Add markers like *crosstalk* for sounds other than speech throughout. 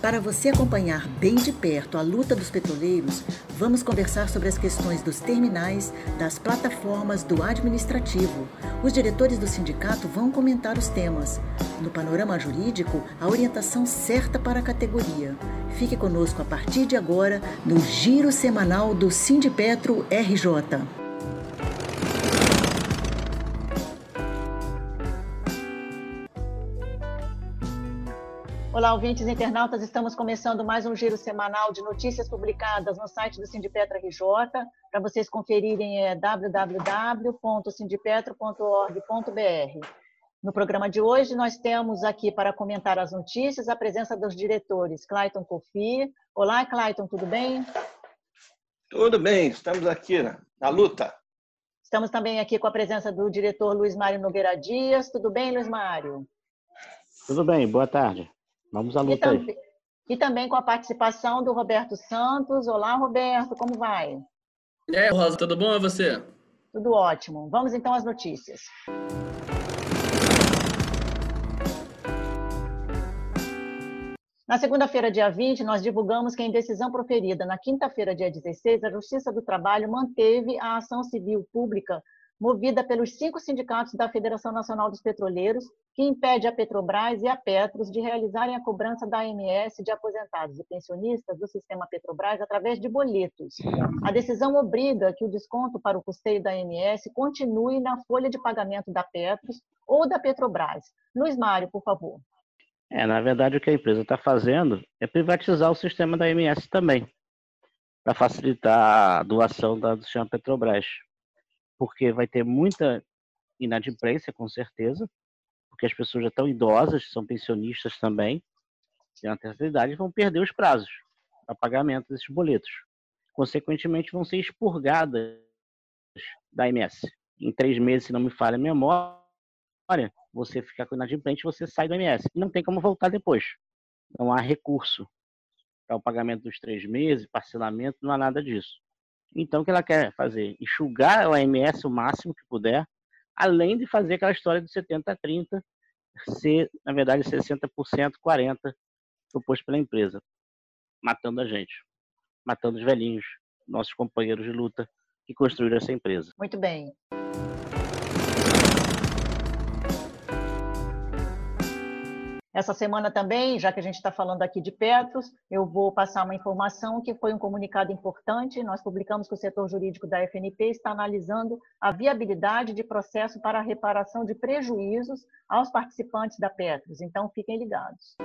Para você acompanhar bem de perto a luta dos petroleiros, vamos conversar sobre as questões dos terminais, das plataformas, do administrativo. Os diretores do sindicato vão comentar os temas. No panorama jurídico, a orientação certa para a categoria. Fique conosco a partir de agora no Giro Semanal do Sindipetro RJ. Olá, ouvintes e internautas, estamos começando mais um giro semanal de notícias publicadas no site do Sindipetra RJ. Para vocês conferirem é www.sindipetro.org.br. No programa de hoje, nós temos aqui para comentar as notícias a presença dos diretores Clayton Kofi. Olá, Clayton, tudo bem? Tudo bem, estamos aqui na luta. Estamos também aqui com a presença do diretor Luiz Mário Nogueira Dias. Tudo bem, Luiz Mário? Tudo bem, boa tarde. Vamos à luta e aí. E também com a participação do Roberto Santos. Olá, Roberto, como vai? E aí, Rosa, tudo bom? É você? Tudo ótimo. Vamos então às notícias. Na segunda-feira, dia 20, nós divulgamos que, em decisão proferida na quinta-feira, dia 16, a Justiça do Trabalho manteve a ação civil pública movida pelos cinco sindicatos da Federação Nacional dos Petroleiros, que impede a Petrobras e a Petros de realizarem a cobrança da AMS de aposentados e pensionistas do sistema Petrobras através de boletos. A decisão obriga que o desconto para o custeio da AMS continue na folha de pagamento da Petros ou da Petrobras. Luiz Mário, por favor. É, na verdade, o que a empresa está fazendo é privatizar o sistema da AMS também, para facilitar a doação da, do sistema Petrobras porque vai ter muita inadimplência, com certeza, porque as pessoas já estão idosas, são pensionistas também, de uma terceira idade, vão perder os prazos para pagamento desses boletos. Consequentemente, vão ser expurgadas da MS. Em três meses, se não me falha a memória, você fica com inadimplente, você sai do MS. E não tem como voltar depois. Não há recurso para o pagamento dos três meses, parcelamento, não há nada disso. Então, o que ela quer fazer? Enxugar o AMS o máximo que puder, além de fazer aquela história de 70 a 30 ser, na verdade, 60%, 40% proposto pela empresa, matando a gente, matando os velhinhos, nossos companheiros de luta que construíram essa empresa. Muito bem. Essa semana também, já que a gente está falando aqui de Petros, eu vou passar uma informação que foi um comunicado importante. Nós publicamos que o setor jurídico da FNP está analisando a viabilidade de processo para a reparação de prejuízos aos participantes da Petros. Então, fiquem ligados.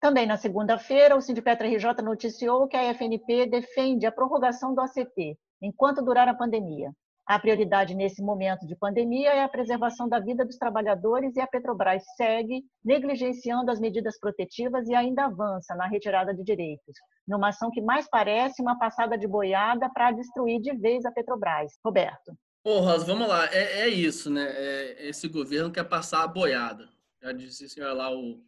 Também na segunda-feira, o Sindicato RJ noticiou que a FNP defende a prorrogação do ACT enquanto durar a pandemia. A prioridade nesse momento de pandemia é a preservação da vida dos trabalhadores e a Petrobras segue negligenciando as medidas protetivas e ainda avança na retirada de direitos, numa ação que mais parece uma passada de boiada para destruir de vez a Petrobras. Roberto. Ô, Rosa, vamos lá. É, é isso, né? É, esse governo quer passar a boiada. Já disse senhor lá, o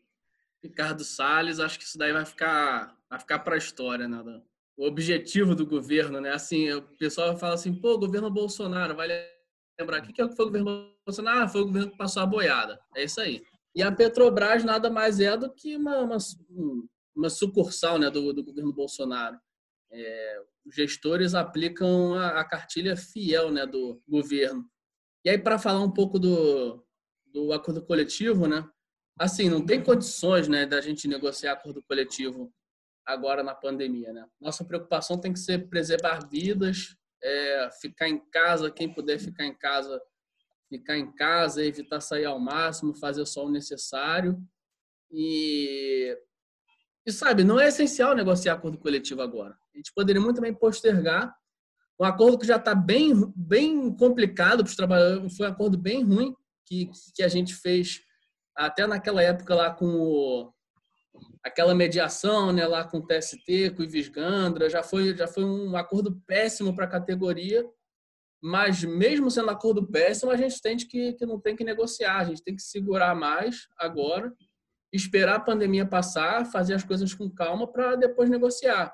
Ricardo Salles. Acho que isso daí vai ficar, vai ficar para a história, né? O objetivo do governo, né? Assim, o pessoal fala assim, pô, governo Bolsonaro, vai lembrar, que é o que foi o governo Bolsonaro? Ah, foi o governo que passou a boiada. É isso aí. E a Petrobras nada mais é do que uma, uma, uma sucursal né, do, do governo Bolsonaro. É, os gestores aplicam a, a, cartilha fiel né, do governo. E aí, para falar um pouco do, do acordo coletivo, né? Assim, não tem condições né, da gente negociar acordo coletivo agora na pandemia. Né? Nossa preocupação tem que ser preservar vidas, é, ficar em casa, quem puder ficar em casa, ficar em casa, evitar sair ao máximo, fazer só o necessário. E, e sabe, não é essencial negociar acordo coletivo agora. A gente poderia muito bem postergar um acordo que já está bem, bem complicado para os trabalhadores, foi um acordo bem ruim que, que a gente fez até naquela época lá com o, aquela mediação né, lá com o TST, com o Ives Gandra, já foi, já foi um acordo péssimo para a categoria, mas mesmo sendo acordo péssimo, a gente tem que, que não tem que negociar, a gente tem que segurar mais agora, esperar a pandemia passar, fazer as coisas com calma para depois negociar.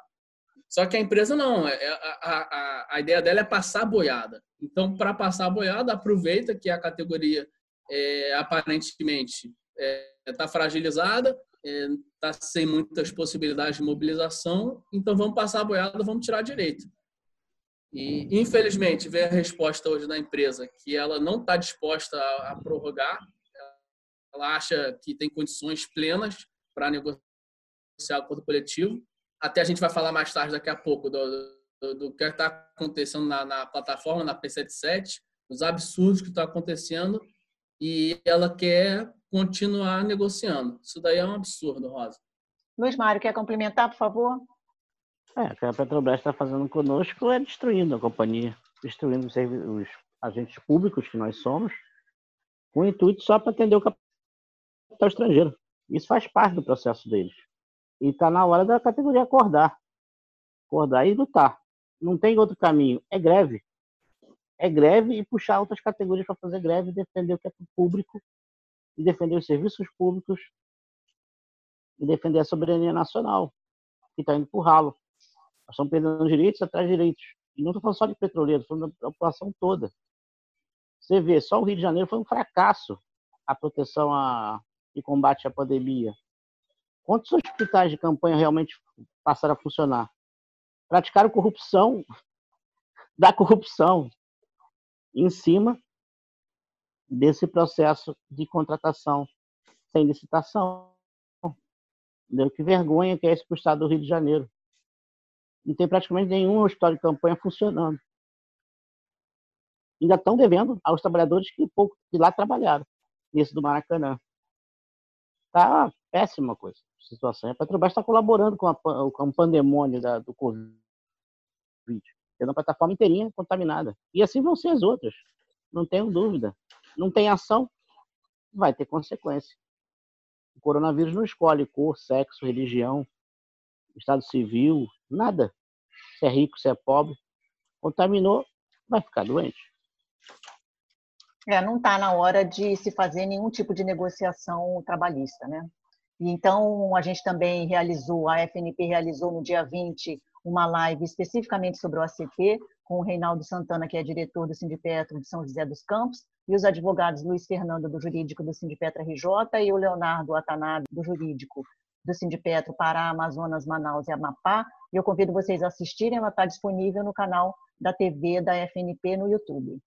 Só que a empresa não, é, é, a, a, a ideia dela é passar a boiada. Então, para passar a boiada, aproveita que a categoria é, aparentemente está é, fragilizada, está é, sem muitas possibilidades de mobilização, então vamos passar a boiada, vamos tirar a direita. E, infelizmente, vem a resposta hoje da empresa que ela não está disposta a, a, prorrogar, ela acha que tem condições plenas para negociar o acordo coletivo. Até a gente vai falar mais tarde, daqui a pouco, do, do, do que está acontecendo na, na plataforma, na P77, os absurdos que estão acontecendo, e ela quer continuar negociando. Isso daí é um absurdo, Rosa. Luiz Mário, quer complementar, por favor? É, o que a Petrobras está fazendo conosco é destruindo a companhia, destruindo os, os agentes públicos que nós somos, com o intuito só para atender o capital estrangeiro. Isso faz parte do processo deles. E está na hora da categoria acordar. Acordar e lutar. Não tem outro caminho. É greve. É greve e puxar outras categorias para fazer greve e defender o que é público e defender os serviços públicos e defender a soberania nacional, que está indo por ralo. Nós estamos perdendo direitos atrás de direitos. E não estou falando só de petroleiros, estou falando da população toda. Você vê, só o Rio de Janeiro foi um fracasso a proteção a, e combate à pandemia. Quantos hospitais de campanha realmente passaram a funcionar? Praticaram corrupção *laughs* da corrupção em cima desse processo de contratação sem licitação. Entendeu? Que vergonha que é esse para o estado do Rio de Janeiro. Não tem praticamente nenhum hospital de campanha funcionando. Ainda estão devendo aos trabalhadores que pouco de lá trabalharam, nesse do Maracanã. Tá péssima coisa, a situação. A Petrobras está colaborando com, a, com o pandemônio da, do Covid. Tendo a plataforma inteirinha contaminada. E assim vão ser as outras. Não tenho dúvida não tem ação, vai ter consequência. O coronavírus não escolhe cor, sexo, religião, estado civil, nada. Se é rico, se é pobre. Contaminou, vai ficar doente. É, não está na hora de se fazer nenhum tipo de negociação trabalhista, né? E então a gente também realizou, a FNP realizou no dia 20 uma live especificamente sobre o ACP, com o Reinaldo Santana, que é diretor do Sindipetro de São José dos Campos, e os advogados Luiz Fernando, do Jurídico do Sindipetro RJ, e o Leonardo Atanabe, do Jurídico do Sindipetro Pará, Amazonas, Manaus e Amapá. E eu convido vocês a assistirem, ela está disponível no canal da TV da FNP no YouTube.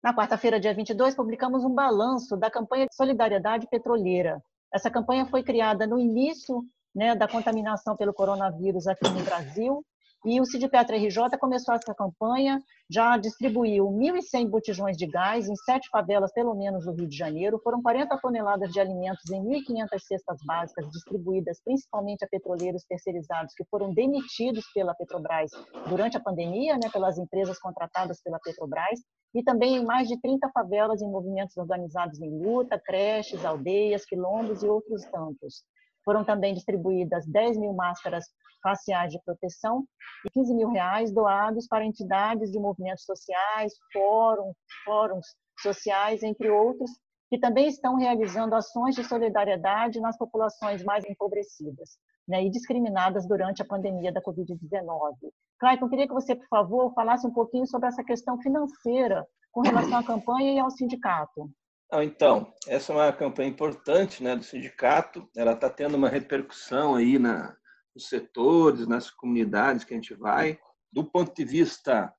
Na quarta-feira, dia 22, publicamos um balanço da campanha de solidariedade petroleira. Essa campanha foi criada no início né, da contaminação pelo coronavírus aqui no Brasil. E o Cidpetra RJ começou essa campanha, já distribuiu 1.100 botijões de gás em sete favelas, pelo menos, do Rio de Janeiro. Foram 40 toneladas de alimentos em 1.500 cestas básicas, distribuídas principalmente a petroleiros terceirizados que foram demitidos pela Petrobras durante a pandemia, né, pelas empresas contratadas pela Petrobras, e também em mais de 30 favelas em movimentos organizados em luta, creches, aldeias, quilombos e outros tantos. Foram também distribuídas 10 mil máscaras faciais de proteção e 15 mil reais doados para entidades de movimentos sociais, fóruns, fóruns sociais, entre outros, que também estão realizando ações de solidariedade nas populações mais empobrecidas né, e discriminadas durante a pandemia da Covid-19. Clayton, queria que você, por favor, falasse um pouquinho sobre essa questão financeira com relação à campanha e ao sindicato. Então, essa é uma campanha importante né, do sindicato. Ela está tendo uma repercussão aí na, nos setores, nas comunidades que a gente vai. Do ponto de vista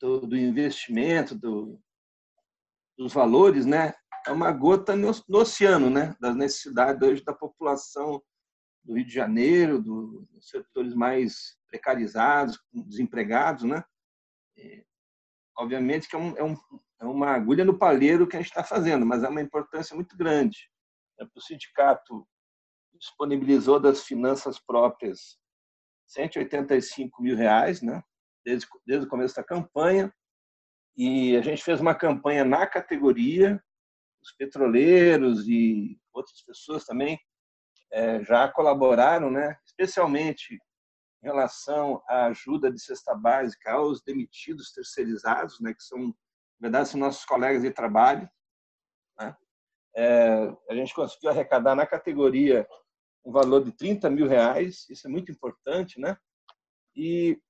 do, do investimento, do, dos valores, né, é uma gota no, no, oceano né, das necessidades hoje da população do Rio de Janeiro, do, dos setores mais precarizados, desempregados. Né? E, obviamente que é um, é um é uma agulha no palheiro que a gente está fazendo, mas é uma importância muito grande. É, o sindicato disponibilizou das finanças próprias 185 mil reais, né? Desde, desde o começo da campanha. E a gente fez uma campanha na categoria, os petroleiros e outras pessoas também é, já colaboraram, né? especialmente em relação à ajuda de cesta básica aos demitidos terceirizados, né? que são na verdade, são nossos colegas de trabalho. Né? É, a gente conseguiu arrecadar na categoria um valor de 30 mil reais, isso é muito importante, né? E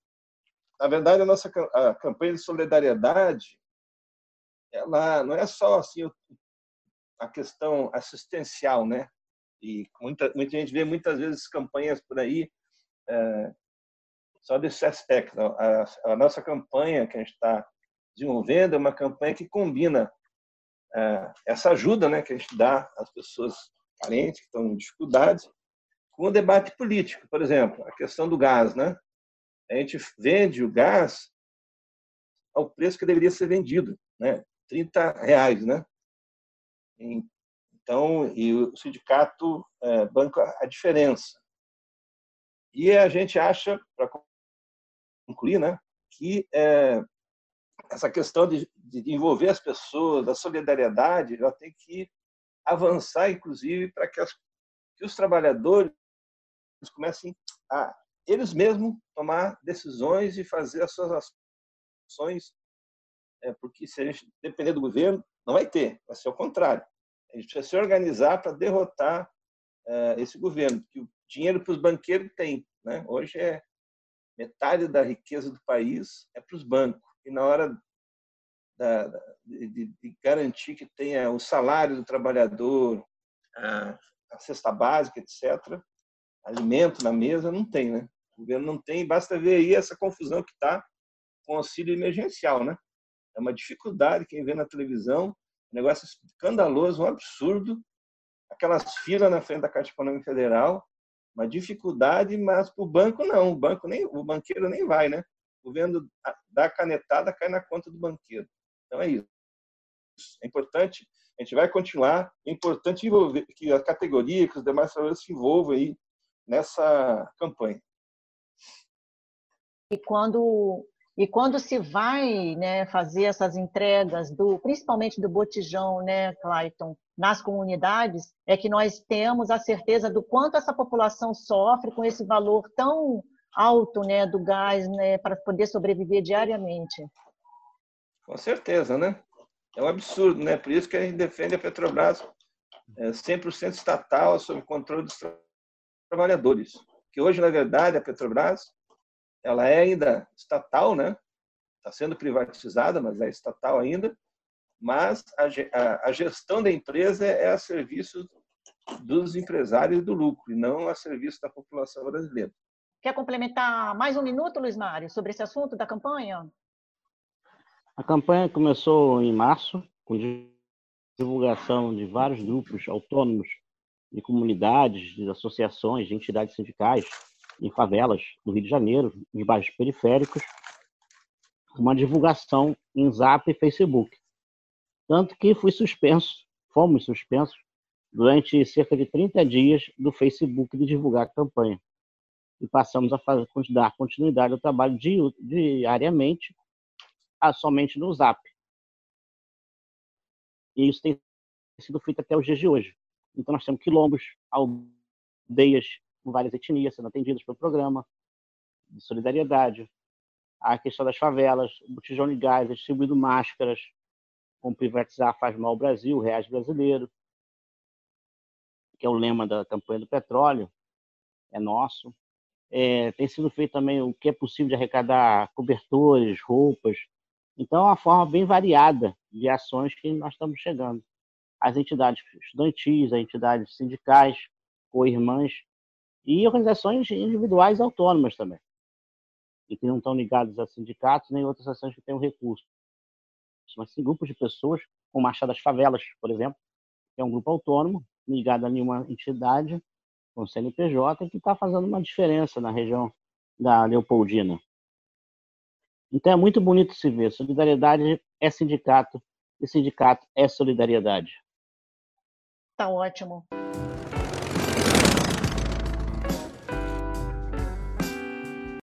na verdade, a nossa a campanha de solidariedade, ela não é só assim a questão assistencial, né? E muita, muita gente vê muitas vezes campanhas por aí é, só desse aspecto. A, a, nossa campanha que a gente está desenvolvendo é uma campanha que combina é, essa ajuda né, que a gente dá às pessoas carentes, que estão em dificuldades, com o debate político. Por exemplo, a questão do gás. Né? A gente vende o gás ao preço que deveria ser vendido, né? 30 reais, né? Então, e o sindicato é, banca a diferença. E a gente acha, para concluir, né, que é, essa questão de, de, envolver as pessoas, da solidariedade, ela tem que avançar, inclusive, para que, que os trabalhadores comecem a eles mesmos tomar decisões e fazer as suas ações, é, porque se a gente depender do governo, não vai ter, vai ser o contrário. A gente precisa se organizar para derrotar é, esse governo, que o dinheiro para os banqueiros tem. Né? Hoje é metade da riqueza do país é para os bancos. E na hora da, de, de, garantir que tenha o salário do trabalhador, a, a cesta básica, etc., alimento na mesa, não tem, né? O governo não tem, basta ver aí essa confusão que está com auxílio emergencial, né? É uma dificuldade, quem vê na televisão, um negócio escandaloso, um absurdo, aquelas filas na frente da Caixa Econômica Federal, uma dificuldade, mas para o banco não, o banco nem, o banqueiro nem vai, né? O governo dá canetada, cai na conta do banqueiro. Então é isso. É importante, a gente vai continuar, é importante envolver, que a categoria, que os demais trabalhadores se envolvam aí nessa campanha. E quando e quando se vai né, fazer essas entregas, do, principalmente do botijão, né, Clayton, nas comunidades, é que nós temos a certeza do quanto essa população sofre com esse valor tão alto né, do gás né, para poder sobreviver diariamente. Com certeza, né? É um absurdo, né? Por isso que a gente defende a Petrobras é, 100% estatal, sob controle dos trabalhadores. Que hoje, na verdade, a Petrobras ela é ainda estatal, né? Está sendo privatizada, mas é estatal ainda. Mas a, a, gestão da empresa é a serviço dos empresários do lucro e não a serviço da população brasileira. Quer complementar mais um minuto, Luiz Mário, sobre esse assunto da campanha? A campanha começou em março, com divulgação de vários grupos autônomos de comunidades, de associações, de entidades sindicais, em favelas do Rio de Janeiro, nos bairros periféricos, uma divulgação em Zap e Facebook. Tanto que fui suspenso, fomos suspensos, durante cerca de 30 dias do Facebook de divulgar a campanha. E passamos a fazer, dar continuidade ao trabalho diariamente, a, somente no Zap. E isso tem sido feito até os dias de hoje. Então, nós temos quilombos, aldeias com várias etnias sendo atendidas pelo programa de solidariedade, a questão das favelas, o botijão de gás, distribuindo máscaras, como privatizar faz mal ao Brasil, reais brasileiro, que é o lema da campanha do petróleo, é nosso. É, tem sido feito também o que é possível de arrecadar cobertores, roupas. Então, é uma forma bem variada de ações que nós estamos chegando. As entidades estudantis, as entidades sindicais, ou irmãs, e organizações individuais autônomas também, e que não estão ligadas a sindicatos nem outras ações que tenham recursos. Mas sim grupos de pessoas, como Marcha das Favelas, por exemplo, que é um grupo autônomo, ligado a nenhuma entidade, com CNPJ, que está fazendo uma diferença na região da Leopoldina. Então é muito bonito se ver. Solidariedade é sindicato e sindicato é solidariedade. Tá ótimo.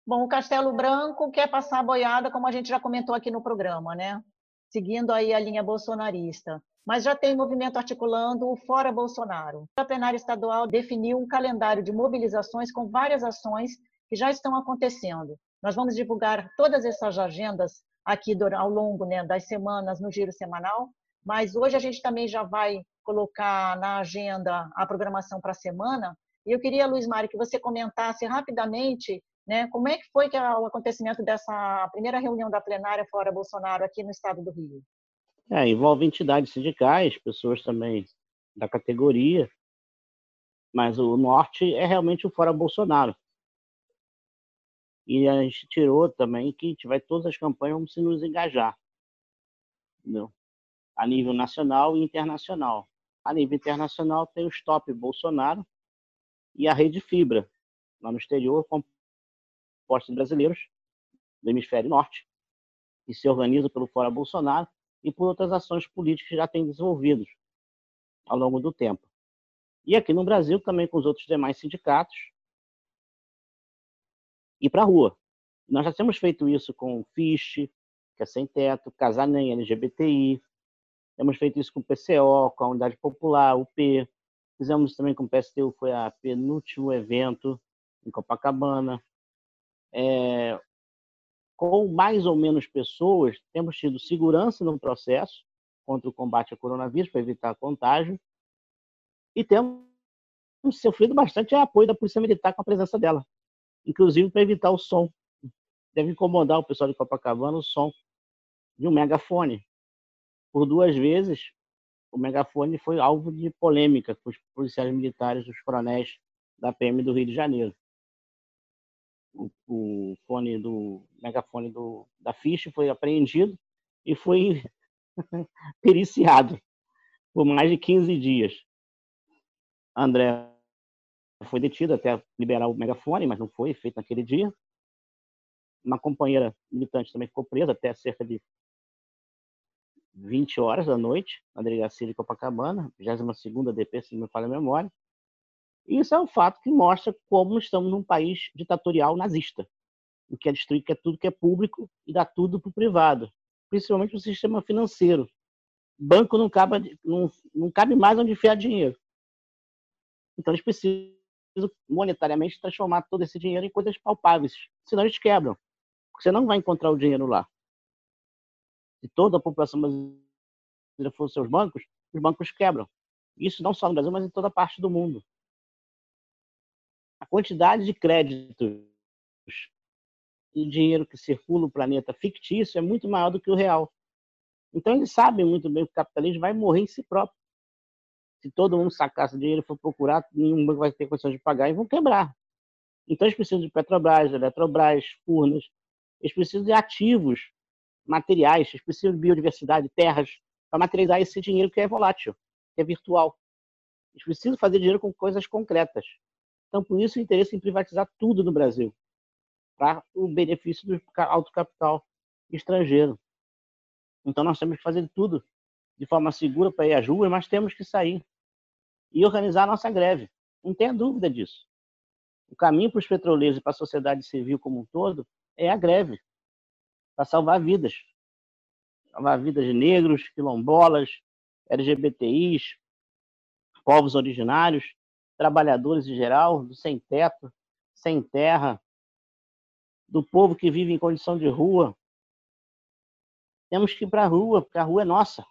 Bom, o Castelo Branco quer passar a boiada, como a gente já comentou aqui no programa, né? Seguindo aí a linha bolsonarista. Mas já tem movimento articulando o Fora Bolsonaro. A plenária estadual definiu um calendário de mobilizações com várias ações que já estão acontecendo. Nós vamos divulgar todas essas agendas aqui ao longo né, das semanas no giro semanal, mas hoje a gente também já vai colocar na agenda a programação para a semana. E eu queria, Luiz Mário, que você comentasse rapidamente Né? Como é que foi que o acontecimento dessa primeira reunião da plenária fora Bolsonaro aqui no estado do Rio? É, envolve entidades sindicais, pessoas também da categoria, mas o norte é realmente o fora Bolsonaro. E a gente tirou também que tiver todas as campanhas, vamos se nos engajar. Entendeu? A nível nacional e internacional. A nível internacional tem o Stop Bolsonaro e a Rede Fibra, lá no exterior, composta de brasileiros do hemisfério norte, que se organiza pelo Fora Bolsonaro e por outras ações políticas que já têm desenvolvidos ao longo do tempo. E aqui no Brasil também com os outros demais sindicatos, ir para a rua. Nós já temos feito isso com o FISH, que é sem teto, Casanem, LGBTI, temos feito isso com o PCO, com a Unidade Popular, UP, fizemos também com o PSTU, foi a penúltimo evento em Copacabana. É, com mais ou menos pessoas, temos tido segurança no processo contra o combate ao coronavírus, para evitar contágio, e temos sofrido bastante apoio da Polícia Militar com a presença dela inclusive para evitar o som. Deve incomodar o pessoal de Copacabana o som de um megafone. Por duas vezes, o megafone foi alvo de polêmica com os policiais militares, os coronéis da PM do Rio de Janeiro. O, o fone do megafone do, da ficha foi apreendido e foi *laughs* periciado por mais de 15 dias. André foi detido até liberar o megafone, mas não foi feito naquele dia. Uma companheira militante também ficou presa até cerca de 20 horas da noite na delegacia de Copacabana, 22ª DP, se não me falha a memória. Isso é um fato que mostra como estamos num país ditatorial nazista, que é destruir que é tudo que é público e dá tudo para o privado, principalmente o sistema financeiro. Banco não cabe, não, não cabe mais onde enfiar dinheiro. Então eles precisam monetariamente transformar todo esse dinheiro em coisas palpáveis, senão eles quebram. Você não vai encontrar o dinheiro lá. Se toda a população brasileira for seus bancos, os bancos quebram. Isso não só no Brasil, mas em toda parte do mundo. A quantidade de créditos e dinheiro que circula o planeta fictício é muito maior do que o real. Então eles sabem muito bem que o capitalismo vai morrer em si próprio se todo mundo sacasse dinheiro e for procurar, nenhum banco vai ter condições de pagar e vão quebrar. Então eles precisam de Petrobras, Eletrobras, Furnas, eles precisam de ativos materiais, eles precisam de biodiversidade, terras, para materializar esse dinheiro que é volátil, que é virtual. Eles precisam fazer dinheiro com coisas concretas. Então, por isso, o interesse em privatizar tudo no Brasil, para o benefício do alto capital estrangeiro. Então, nós temos que fazer tudo de forma segura para ir às ruas, mas temos que sair e organizar a nossa greve. Não tenha dúvida disso. O caminho para os petroleiros e para a sociedade civil como um todo é a greve, para salvar vidas. Salvar vidas de negros, quilombolas, LGBTIs, povos originários, trabalhadores em geral, do sem teto, sem terra, do povo que vive em condição de rua. Temos que ir para a rua, porque a rua é nossa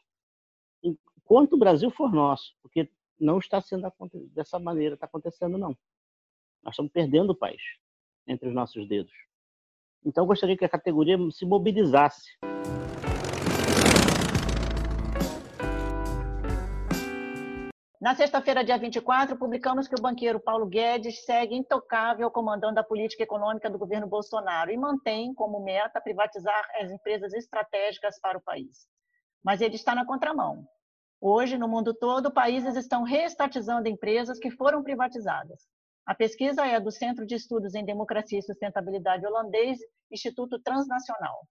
enquanto o Brasil for nosso, porque não está sendo dessa maneira, está acontecendo não. Nós estamos perdendo o país entre os nossos dedos. Então, eu gostaria que a categoria se mobilizasse. Na sexta-feira, dia 24, publicamos que o banqueiro Paulo Guedes segue intocável comandando a política econômica do governo Bolsonaro e mantém como meta privatizar as empresas estratégicas para o país. Mas ele está na contramão. Hoje, no mundo todo, países estão reestatizando empresas que foram privatizadas. A pesquisa é do Centro de Estudos em Democracia e Sustentabilidade holandês, Instituto Transnacional.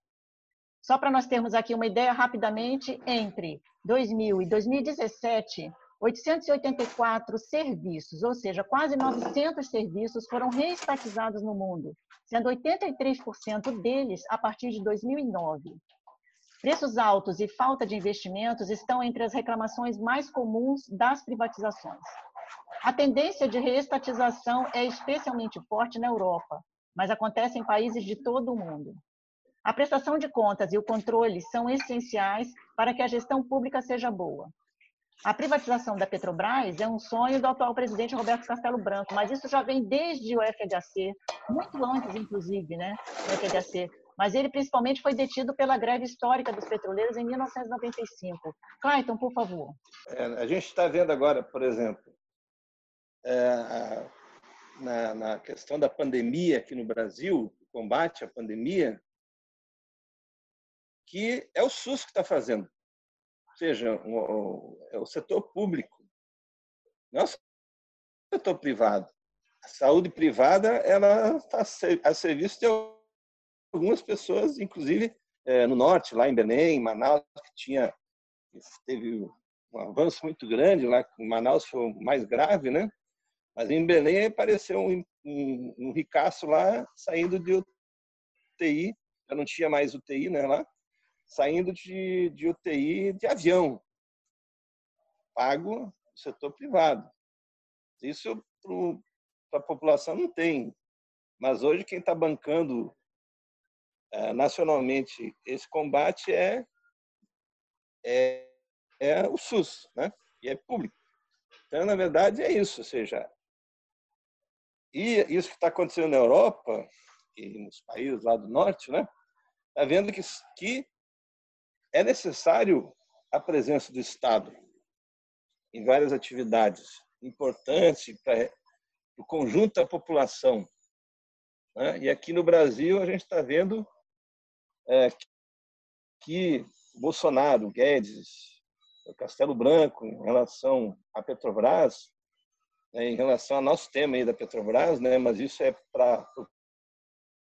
Só para nós termos aqui uma ideia rapidamente, entre 2000 e 2017, 884 serviços, ou seja, quase 900 serviços foram reestatizados no mundo, sendo 83% deles a partir de 2009. Preços altos e falta de investimentos estão entre as reclamações mais comuns das privatizações. A tendência de reestatização é especialmente forte na Europa, mas acontece em países de todo o mundo. A prestação de contas e o controle são essenciais para que a gestão pública seja boa. A privatização da Petrobras é um sonho do atual presidente Roberto Castelo Branco, mas isso já vem desde o FHC, muito antes, inclusive, né, do FHC. Mas ele principalmente foi detido pela greve histórica dos petroleiros em 1995. Clayton, por favor. É, a gente está vendo agora, por exemplo, é, na, na questão da pandemia aqui no Brasil, o combate à pandemia, que é o SUS que está fazendo seja, o, é o setor público, não é o setor privado. A saúde privada ela está a serviço de algumas pessoas, inclusive é, no norte, lá em Belém, Manaus, que tinha teve um avanço muito grande lá, em Manaus foi o mais grave, né? Mas em Belém apareceu um, um, um ricaço lá saindo de UTI, já não tinha mais UTI, né, lá, saindo de, de UTI de avião, pago no setor privado. Isso para a população não tem. Mas hoje quem está bancando é, nacionalmente esse combate é, é, é o SUS, né? e é público. Então, na verdade, é isso. Ou seja, e isso que está acontecendo na Europa e nos países lá do norte, né? Está vendo que, que é necessário a presença do Estado em várias atividades importantes para o conjunto da população. Né? E aqui no Brasil a gente está vendo é, que Bolsonaro, Guedes, Castelo Branco, em relação à Petrobras, né, em relação ao nosso tema aí da Petrobras, né, mas isso é para o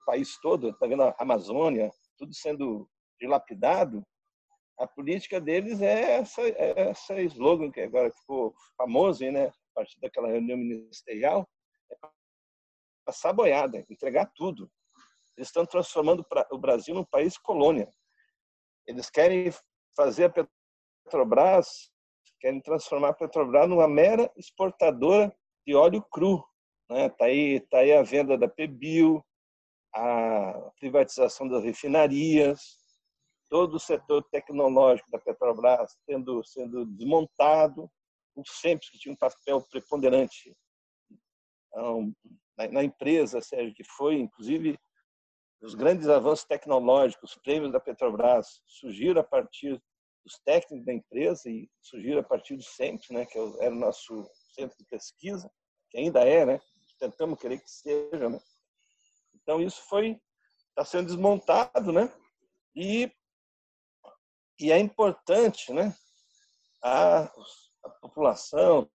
país todo, está vendo a Amazônia, tudo sendo dilapidado, a política deles é essa, é essa slogan que agora ficou famoso, né? a partir daquela reunião ministerial, é passar boiada, entregar tudo. Eles estão transformando o Brasil num país colônia. Eles querem fazer a Petrobras, querem transformar a Petrobras numa mera exportadora de óleo cru. Né? Tá aí, tá aí a venda da Pebil, a privatização das refinarias, todo o setor tecnológico da Petrobras tendo sendo desmontado, o sempre que tinha um papel preponderante então, na, empresa, Sérgio, que foi, inclusive, os grandes avanços tecnológicos, os prêmios da Petrobras surgiram a partir dos técnicos da empresa e surgiram a partir do SEMP, né, que era o nosso centro de pesquisa, que ainda é, né, tentamos querer que seja, né. Então isso foi está sendo desmontado, né, e e é importante né, a, a população,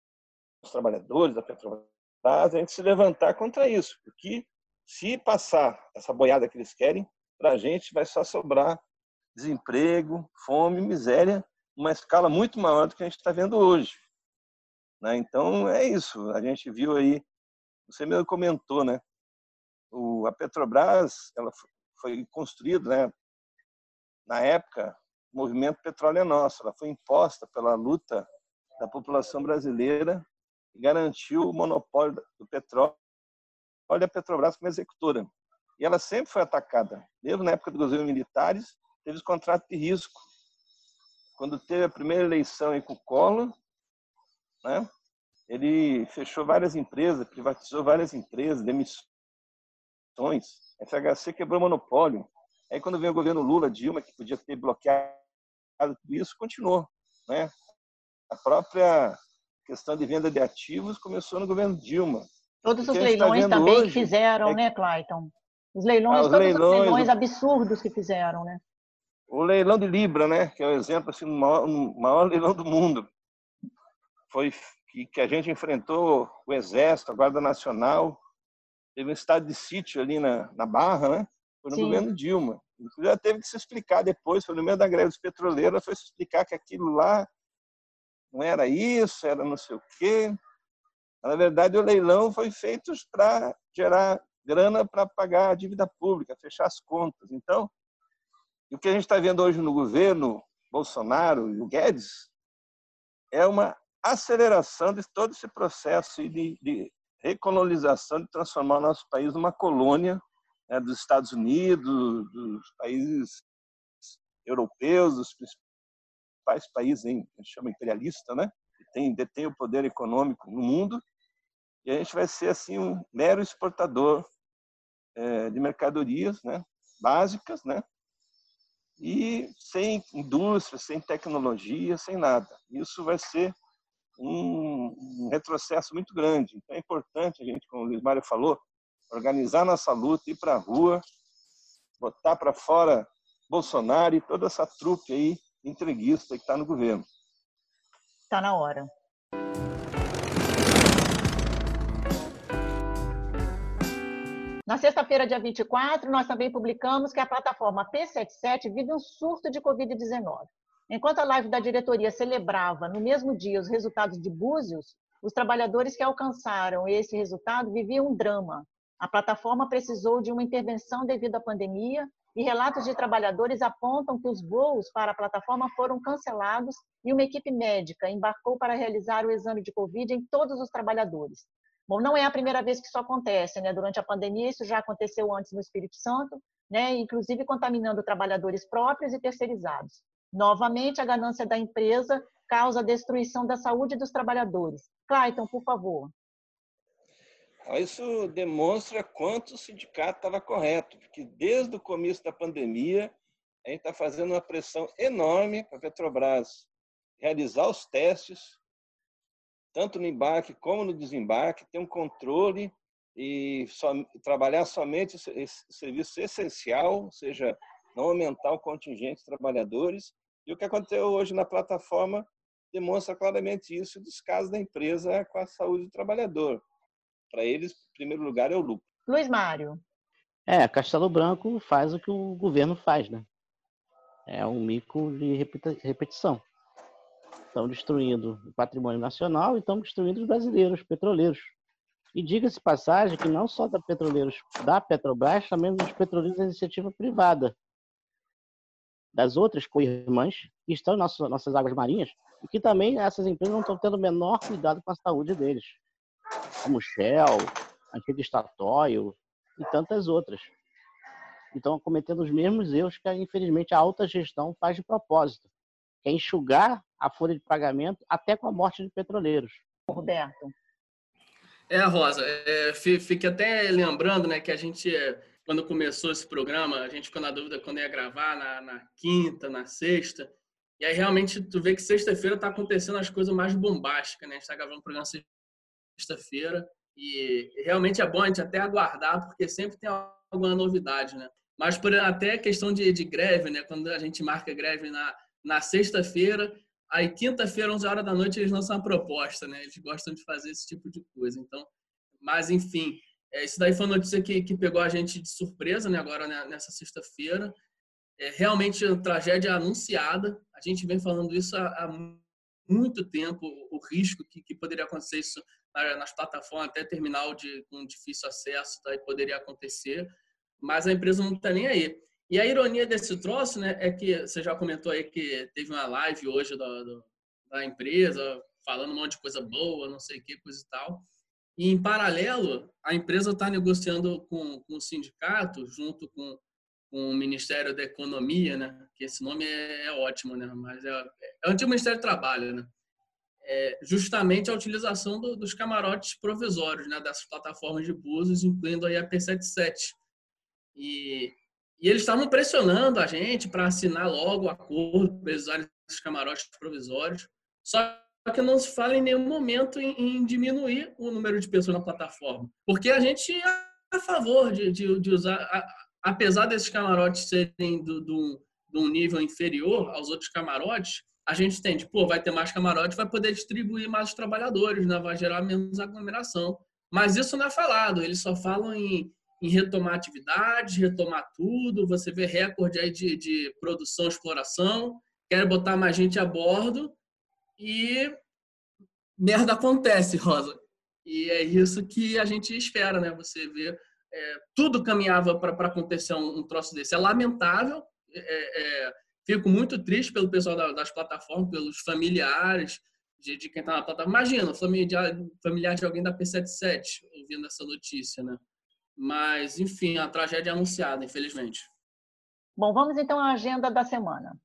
os trabalhadores da Petrobras, a gente se levantar contra isso, porque se passar essa boiada que eles querem, para a gente vai só sobrar desemprego, fome, miséria, uma escala muito maior do que a gente está vendo hoje. Né? Então é isso. A gente viu aí, você mesmo comentou, né? O, a Petrobras, ela foi construída, né? Na época, movimento Petróleo é Nosso. Ela foi imposta pela luta da população brasileira e garantiu o monopólio do petróleo e a Petrobras como executora. E ela sempre foi atacada. Mesmo na época dos governos militares, teve os contratos de risco. Quando teve a primeira eleição em com o Collor, né, ele fechou várias empresas, privatizou várias empresas, demissões. FHC quebrou o monopólio. Aí, quando veio o governo Lula, Dilma, que podia ter bloqueado tudo isso, continuou. Né? A própria questão de venda de ativos começou no governo Dilma. Todos os leilões tá também que fizeram, é... né, Clayton? Os leilões, ah, os todos leilões, os leilões absurdos que fizeram, né? O leilão de Libra, né, que é o exemplo assim, maior, maior leilão do mundo. Foi que, que a gente enfrentou o Exército, a Guarda Nacional, teve um estado de sítio ali na, na Barra, né? Foi no Sim. governo Dilma. Já teve que se explicar depois, foi no meio da greve dos petroleiros, foi se explicar que aquilo lá não era isso, era não sei o quê. Na verdade, o leilão foi feito para gerar grana para pagar a dívida pública, fechar as contas. Então, o que a gente está vendo hoje no governo Bolsonaro e o Guedes é uma aceleração de todo esse processo de, de recolonização, de transformar o nosso país numa colônia né, dos Estados Unidos, dos países europeus, dos principais países, hein, a gente chama imperialista, né? tem, detém o poder econômico no mundo, e a gente vai ser assim um mero exportador é, de mercadorias, né, básicas, né, e sem indústria, sem tecnologia, sem nada. Isso vai ser um retrocesso muito grande. Então é importante a gente, como o Luiz Mário falou, organizar nossa luta, ir para a rua, botar para fora Bolsonaro e toda essa trupe aí entreguista que está no governo. Está na hora. Na sexta-feira, dia 24, nós também publicamos que a plataforma P77 vive um surto de Covid-19. Enquanto a live da diretoria celebrava no mesmo dia os resultados de Búzios, os trabalhadores que alcançaram esse resultado viviam um drama. A plataforma precisou de uma intervenção devido à pandemia e relatos de trabalhadores apontam que os voos para a plataforma foram cancelados e uma equipe médica embarcou para realizar o exame de Covid em todos os trabalhadores. Bom, não é a primeira vez que isso acontece, né? Durante a pandemia, isso já aconteceu antes no Espírito Santo, né? Inclusive contaminando trabalhadores próprios e terceirizados. Novamente, a ganância da empresa causa a destruição da saúde dos trabalhadores. Clayton, por favor. Isso demonstra quanto o sindicato estava correto, porque desde o começo da pandemia, a gente está fazendo uma pressão enorme para a Petrobras realizar os testes, tanto no embarque como no desembarque, ter um controle e só, trabalhar somente esse serviço essencial, ou seja, não aumentar o contingente de trabalhadores. E o que aconteceu hoje na plataforma demonstra claramente isso, o descaso da empresa com a saúde do trabalhador. Para eles, em primeiro lugar, é o lucro. Luiz Mário. É, Castelo Branco faz o que o governo faz, né? É um mico de repetição estão destruindo o patrimônio nacional e estão destruindo os brasileiros, petroleiros. E diga-se passagem que não só da petroleiros da Petrobras, também dos petroleiros da iniciativa privada, das outras co-irmãs que estão em nossas, nossas águas marinhas e que também essas empresas não estão tendo o menor cuidado com a saúde deles, como Shell, Antiga Statoil e tantas outras. Estão cometendo os mesmos erros que, infelizmente, a alta gestão faz de propósito que é enxugar a folha de pagamento até com a morte de petroleiros. Roberto. É, Rosa, é, fique até lembrando né, que a gente, quando começou esse programa, a gente ficou na dúvida quando ia gravar, na, na quinta, na sexta. E aí realmente tu vê que sexta-feira está acontecendo as coisas mais bombásticas, né? A gente está gravando o programa sexta-feira e realmente é bom a gente até aguardar, porque sempre tem alguma novidade, né? Mas por até questão de, de greve, né? Quando a gente marca greve na, na sexta-feira, aí quinta-feira, 11 horas da noite, eles lançam uma proposta, né? Eles gostam de fazer esse tipo de coisa. Então, mas enfim, é, isso daí foi uma notícia que, que pegou a gente de surpresa, né? Agora né? nessa sexta-feira, é realmente uma tragédia anunciada. A gente vem falando isso há, há muito tempo, o risco que, que poderia acontecer isso nas plataformas até terminal de com difícil acesso, daí poderia acontecer, mas a empresa não está nem aí. E a ironia desse troço, né, é que você já comentou aí que teve uma live hoje da, da empresa falando um monte de coisa boa, não sei o que, coisa e tal. E em paralelo, a empresa está negociando com, com o sindicato, junto com, com o Ministério da Economia, né? Que esse nome é, é ótimo, né? Mas é, é o antigo Ministério do Trabalho, né? É justamente a utilização do, dos camarotes provisórios, né? Dessas plataformas de buses, incluindo aí a P77. E e eles estavam pressionando a gente para assinar logo o acordo para eles usarem esses camarotes provisórios. Só que não se fala em nenhum momento em, em, diminuir o número de pessoas na plataforma. Porque a gente é a favor de, de, de usar, a, apesar desses camarotes serem do, do, de um nível inferior aos outros camarotes, a gente entende, pô, vai ter mais camarote, vai poder distribuir mais trabalhadores, né? vai gerar menos aglomeração. Mas isso não é falado, eles só falam em em retomar atividades, retomar tudo. Você vê recorde aí de, de produção, exploração, quer botar mais gente a bordo e merda acontece, Rosa. E é isso que a gente espera, né? Você vê, é, tudo caminhava para acontecer um, um, troço desse. É lamentável, é, é, fico muito triste pelo pessoal da, das plataformas, pelos familiares de, de quem está na plataforma. Imagina, familiar, familiar de alguém da P77 ouvindo essa notícia, né? Mas, enfim, a tragédia é anunciada, infelizmente. Bom, vamos então à agenda da semana.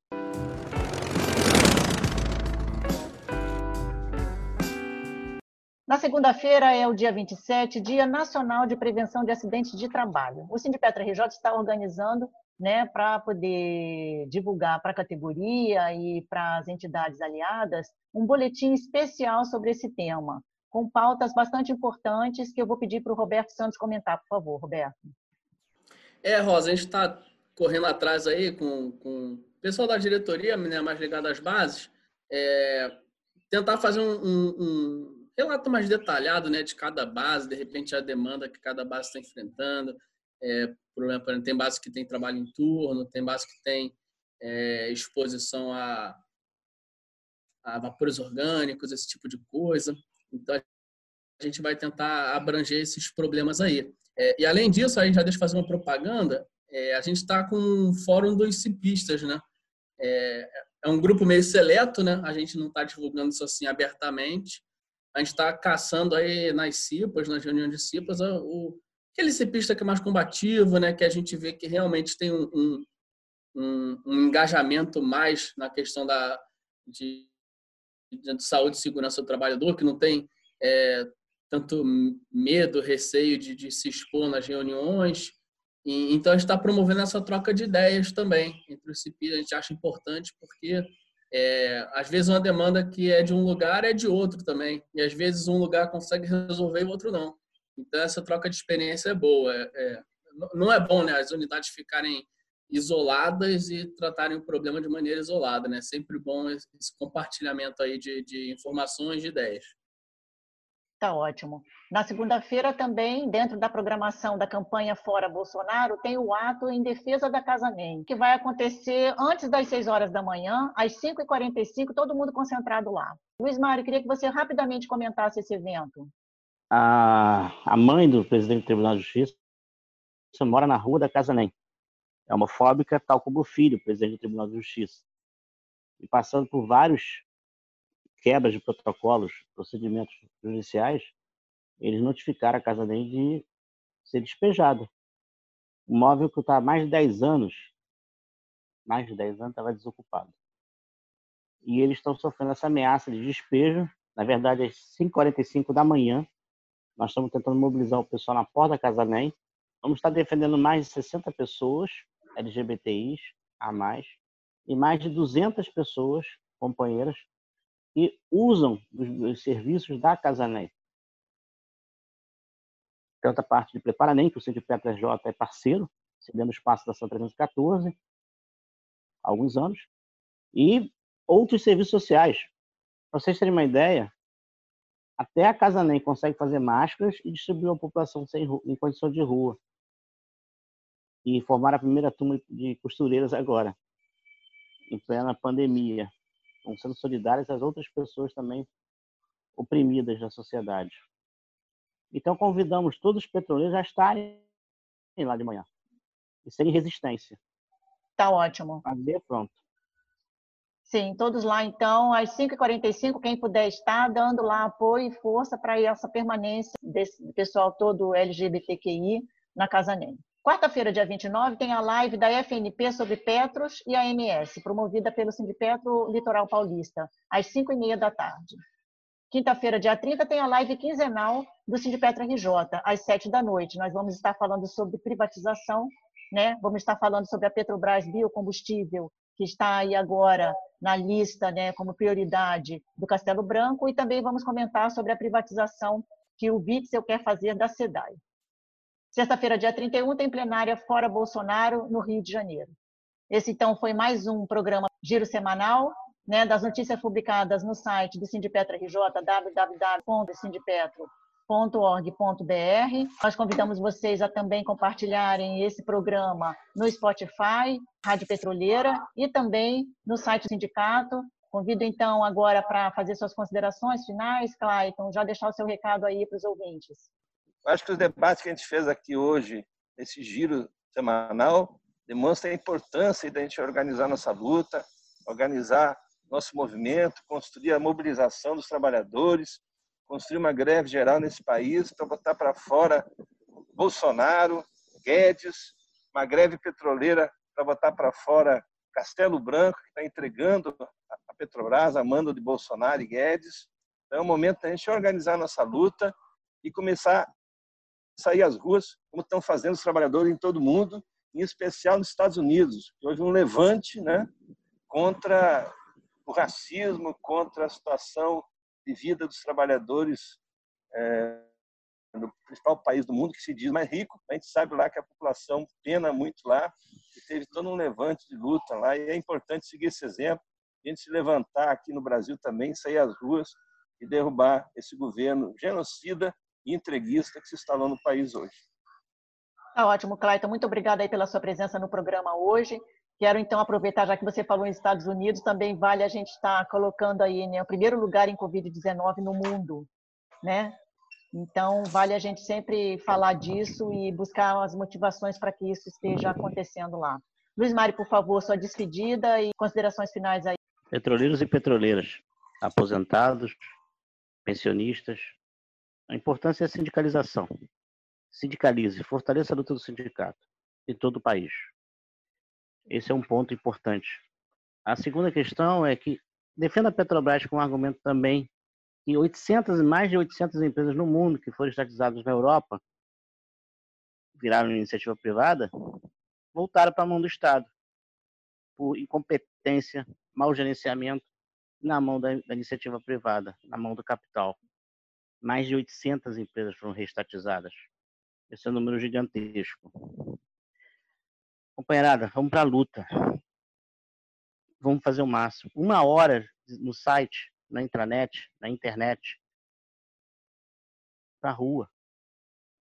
Na segunda-feira é o dia 27, Dia Nacional de Prevenção de Acidentes de Trabalho. O Sindipetra RJ está organizando né, para poder divulgar para a categoria e para as entidades aliadas um boletim especial sobre esse tema, com pautas bastante importantes que eu vou pedir para o Roberto Santos comentar, por favor, Roberto. É, Rosa, a gente está correndo atrás aí com, com o pessoal da diretoria, né, mais ligado às bases, é, tentar fazer um, um, um relato mais detalhado né, de cada base, de repente a demanda que cada base está enfrentando. É, problema, tem base que tem trabalho em turno, tem base que tem é, exposição a, a vapores orgânicos, esse tipo de coisa. Então, a gente vai tentar abranger esses problemas aí. É, e, além disso, aí já deixa eu fazer uma propaganda, é, a gente está com um fórum dos cipistas, né? É, é um grupo meio seleto, né? A gente não está divulgando isso assim abertamente, a gente está caçando aí nas CIPAs, nas reuniões de CIPAs, o, aquele cipista que é mais combativo, né, que a gente vê que realmente tem um, um, um, um engajamento mais na questão da, de, de, saúde e segurança do trabalhador, que não tem é, tanto medo, receio de, de, se expor nas reuniões. E, então, a gente está promovendo essa troca de ideias também entre os cipistas. A gente acha importante porque é, às vezes uma demanda que é de um lugar é de outro também. E às vezes um lugar consegue resolver e o outro não. Então essa troca de experiência é boa. É, é, não é bom né, as unidades ficarem isoladas e tratarem o problema de maneira isolada. Né? Sempre bom esse compartilhamento aí de, de informações, de ideias. Tá ótimo. Na segunda-feira também, dentro da programação da campanha Fora Bolsonaro, tem o ato em defesa da Casa NEM, que vai acontecer antes das 6 horas da manhã, às 5h45, todo mundo concentrado lá. Luiz Mário, queria que você rapidamente comentasse esse evento. A, a mãe do presidente do Tribunal de Justiça mora na rua da Casa NEM. É homofóbica, tal como o filho, presidente do Tribunal de Justiça. E passando por vários quebras de protocolos, procedimentos judiciais, eles notificaram a Casa dele de ser despejado. O móvel que está há mais de 10 anos, mais de 10 anos, estava desocupado. E eles estão sofrendo essa ameaça de despejo. Na verdade, às 5h45 da manhã, nós estamos tentando mobilizar o pessoal na porta da Casa NEM. Vamos estar defendendo mais de 60 pessoas LGBTIs a mais e mais de 200 pessoas, companheiras, que usam os, serviços da Casanem. Tanto a parte de Preparanem, que o Centro Petras J é parceiro, cedendo espaço da São 314, há alguns anos, e outros serviços sociais. Para vocês terem uma ideia, até a Casa Nem consegue fazer máscaras e distribuir à população sem, em condição de rua. E formar a primeira turma de costureiras agora, em plena pandemia estão sendo solidárias às outras pessoas também oprimidas da sociedade. Então, convidamos todos os petroleiros a estarem lá de manhã e serem resistência. Tá ótimo. Fazer pronto. Sim, todos lá então, às 5h45, quem puder estar, dando lá apoio e força para essa permanência desse pessoal todo LGBTQI na Casa NEM. Quarta-feira, dia 29, tem a live da FNP sobre Petros e a MS, promovida pelo Sindipetro Litoral Paulista, às 5h30 da tarde. Quinta-feira, dia 30, tem a live quinzenal do Sindipetro RJ, às 7 da noite. Nós vamos estar falando sobre privatização, né? vamos estar falando sobre a Petrobras Biocombustível, que está aí agora na lista né, como prioridade do Castelo Branco, e também vamos comentar sobre a privatização que o Witzel quer fazer da SEDAI. Sexta-feira, dia 31, tem plenária Fora Bolsonaro, no Rio de Janeiro. Esse, então, foi mais um programa Giro Semanal, né, das notícias publicadas no site do Sindipetro RJ, www.sindipetro.org.br. Nós convidamos vocês a também compartilharem esse programa no Spotify, Rádio Petroleira, e também no site do sindicato. Convido, então, agora para fazer suas considerações finais, Clayton, já deixar o seu recado aí para os ouvintes. Acho que os debates que a gente fez aqui hoje, esse giro semanal, demonstra a importância da gente organizar nossa luta, organizar nosso movimento, construir a mobilização dos trabalhadores, construir uma greve geral nesse país para botar para fora Bolsonaro, Guedes, uma greve petroleira para botar para fora Castelo Branco, que está entregando a Petrobras a mando de Bolsonaro e Guedes, Então é o momento da gente organizar nossa luta e começar a sair às ruas, como estão fazendo os trabalhadores em todo o mundo, em especial nos Estados Unidos. Houve um levante né, contra o racismo, contra a situação de vida dos trabalhadores é, no principal país do mundo que se diz mais rico. A gente sabe lá que a população pena muito lá e teve todo um levante de luta lá. E é importante seguir esse exemplo, a gente se levantar aqui no Brasil também, sair às ruas e derrubar esse governo genocida e entreguista que se instalou no país hoje. Tá ótimo, Clayton. Muito obrigada aí pela sua presença no programa hoje. Quero então aproveitar, já que você falou em Estados Unidos, também vale a gente estar colocando aí né, o primeiro lugar em Covid-19 no mundo, né? Então, vale a gente sempre falar disso e buscar as motivações para que isso esteja acontecendo lá. Luiz Mário, por favor, sua despedida e considerações finais aí. Petroleiros e petroleiras, aposentados, pensionistas, a importância é a sindicalização. Sindicalize, fortaleça a luta do sindicato em todo o país. Esse é um ponto importante. A segunda questão é que defenda a Petrobras com um argumento também que 800, mais de 800 empresas no mundo que foram estatizadas na Europa, viraram iniciativa privada, voltaram para a mão do Estado, por incompetência, mau gerenciamento, na mão da, da iniciativa privada, na mão do capital. Mais de 800 empresas foram reestatizadas. Esse é um número gigantesco. Companheirada, vamos para a luta. Vamos fazer o máximo. Uma hora no site na intranet, na internet, para a rua.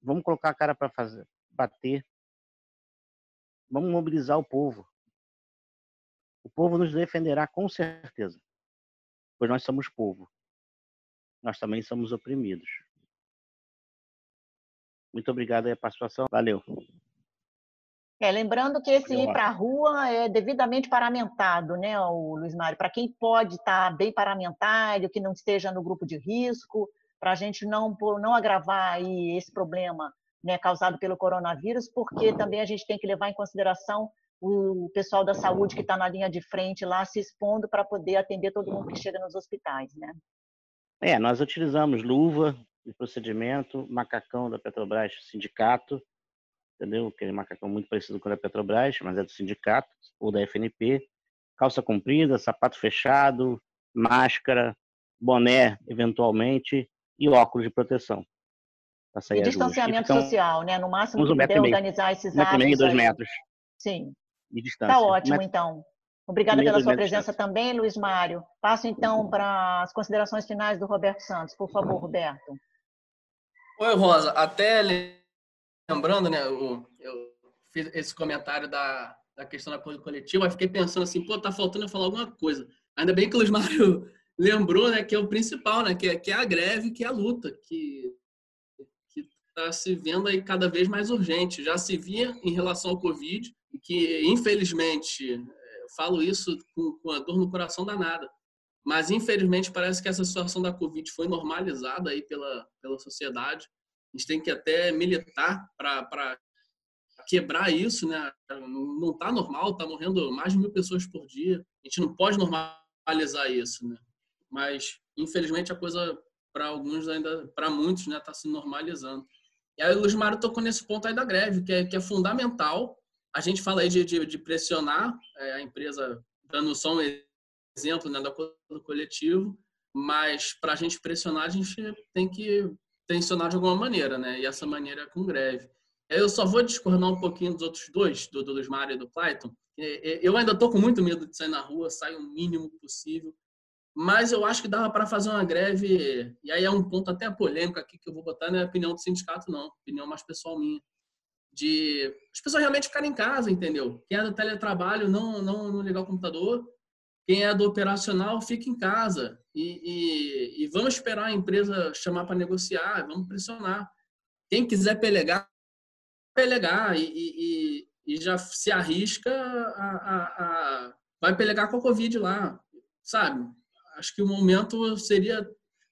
Vamos colocar a cara para fazer, bater. Vamos mobilizar o povo. O povo nos defenderá com certeza, pois nós somos povo. Nós também somos oprimidos. Muito obrigado aí a participação. Valeu. É, lembrando que esse ir para a rua é devidamente paramentado, né, o Luiz Mário? Para quem pode estar tá bem paramentado, que não esteja no grupo de risco, para a gente não, não agravar aí esse problema né, causado pelo coronavírus, porque também a gente tem que levar em consideração o pessoal da saúde que está na linha de frente lá se expondo para poder atender todo mundo que chega nos hospitais, né? É, nós utilizamos luva de procedimento, macacão da Petrobras Sindicato, entendeu? Aquele macacão muito parecido com o da Petrobras, mas é do sindicato ou da FNP. Calça comprida, sapato fechado, máscara, boné, eventualmente, e óculos de proteção. E distanciamento social, né? No máximo que puder organizar esses um hábitos. dois metros. Sim. De distância. Está ótimo, um então. Obrigada pela sua presença também, Luiz Mário. Passo, então, para as considerações finais do Roberto Santos. Por favor, Roberto. Oi, Rosa. Até lembrando, né, eu, eu fiz esse comentário da, da questão da coisa coletiva, eu fiquei pensando assim, pô, tá faltando eu falar alguma coisa. Ainda bem que o Luiz Mário *laughs* lembrou, né, que é o principal, né, que é, que é a greve, que é a luta, que está se vendo aí cada vez mais urgente. Já se via em relação ao Covid, que, infelizmente, é, falo isso com, com a dor no coração danada, mas, infelizmente, parece que essa situação da Covid foi normalizada aí pela, pela sociedade a gente tem que até militar para quebrar isso, né? Não está normal, está morrendo mais de mil pessoas por dia. A gente não pode normalizar isso, né? Mas infelizmente a coisa para alguns ainda, para muitos, né, está se normalizando. E aí o Luiz Mário tocou nesse ponto aí da greve, que é, que é fundamental. A gente fala aí de, de, de pressionar é, a empresa, dando só um exemplo né, do coletivo, mas para a gente pressionar, a gente tem que tensionar de alguma maneira, né? E essa maneira é com greve. Eu só vou discordar um pouquinho dos outros dois, do, do Mário e do Clayton. Eu ainda tô com muito medo de sair na rua, sair o mínimo possível. Mas eu acho que dava para fazer uma greve, e aí é um ponto até polêmico aqui que eu vou botar, não é opinião do sindicato, não, opinião mais pessoal minha. De as pessoas realmente ficarem em casa, entendeu? Quem é do teletrabalho, não, não, não ligar o computador, quem é do operacional fica em casa e, e, e vamos esperar a empresa chamar para negociar, vamos pressionar. Quem quiser pelegar, pelegar e, e, já se arrisca a, a, a, vai pelegar com a Covid lá, sabe? Acho que o momento seria.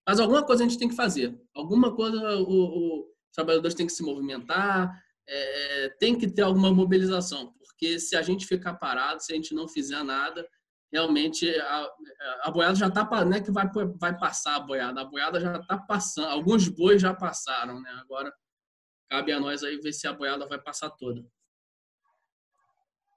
Mas alguma coisa a gente tem que fazer. Alguma coisa o, o trabalhadores têm que se movimentar, é, tem que ter alguma mobilização, porque se a gente ficar parado, se a gente não fizer nada, realmente a, a boiada já está não é que vai vai passar a boiada, a boiada já está passando, alguns bois já passaram, né? Agora cabe a nós aí ver se a boiada vai passar toda.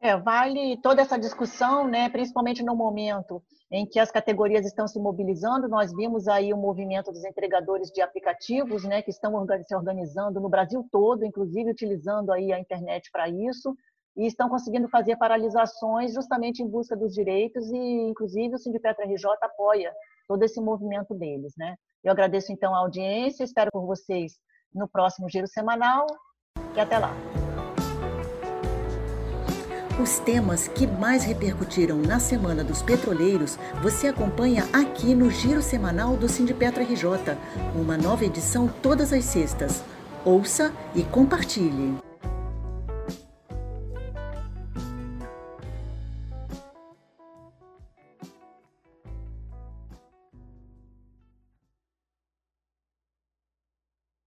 É, vale toda essa discussão, né, principalmente no momento em que as categorias estão se mobilizando. Nós vimos aí o movimento dos entregadores de aplicativos, né, que estão se organizando no Brasil todo, inclusive utilizando aí a internet para isso e estão conseguindo fazer paralisações justamente em busca dos direitos e, inclusive, o Sindicato RJ apoia todo esse movimento deles. Né? Eu agradeço, então, a audiência, espero por vocês no próximo Giro Semanal e até lá. Os temas que mais repercutiram na Semana dos Petroleiros você acompanha aqui no Giro Semanal do Sindipetro RJ, uma nova edição todas as sextas. Ouça e compartilhe.